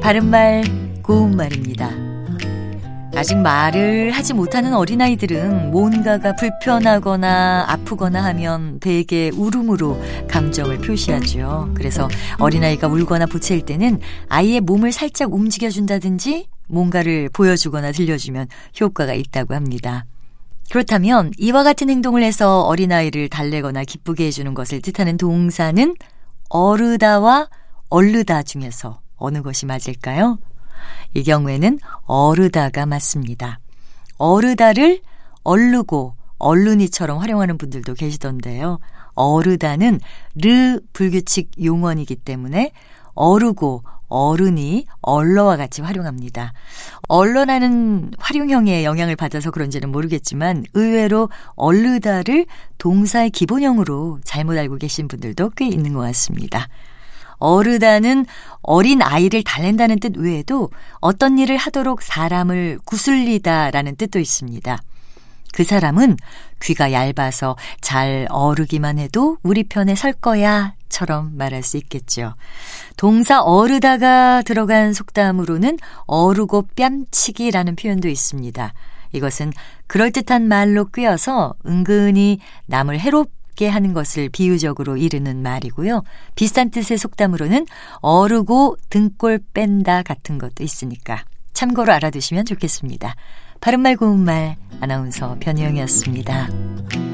바른말 고운말입니다. 아직 말을 하지 못하는 어린아이들은 뭔가가 불편하거나 아프거나 하면 대개 울음으로 감정을 표시하죠. 그래서 어린아이가 울거나 부채일 때는 아이의 몸을 살짝 움직여준다든지 뭔가를 보여주거나 들려주면 효과가 있다고 합니다. 그렇다면 이와 같은 행동을 해서 어린아이를 달래거나 기쁘게 해주는 것을 뜻하는 동사는 어르다와 얼르다 중에서 어느 것이 맞을까요? 이 경우에는 어르다가 맞습니다. 어르다를 얼르고 얼른이처럼 활용하는 분들도 계시던데요. 어르다는 르 불규칙 용언이기 때문에 어르고 어른이 얼러와 같이 활용합니다. 얼러라는 활용형의 영향을 받아서 그런지는 모르겠지만 의외로 얼르다를 동사의 기본형으로 잘못 알고 계신 분들도 꽤 있는 것 같습니다. 어르다는 어린 아이를 달랜다는 뜻 외에도 어떤 일을 하도록 사람을 구슬리다 라는 뜻도 있습니다. 그 사람은 귀가 얇아서 잘 어르기만 해도 우리 편에 설 거야 처럼 말할 수 있겠죠. 동사 어르다가 들어간 속담으로는 어르고 뺨치기라는 표현도 있습니다. 이것은 그럴듯한 말로 꿰어서 은근히 남을 해롭 게 하는 것을 비유적으로 이르는 말이고요. 비슷한 뜻의 속담으로는 어르고 등골 뺀다 같은 것도 있으니까 참고로 알아두시면 좋겠습니다. 바른말 고운말 아나운서 변희영이었습니다.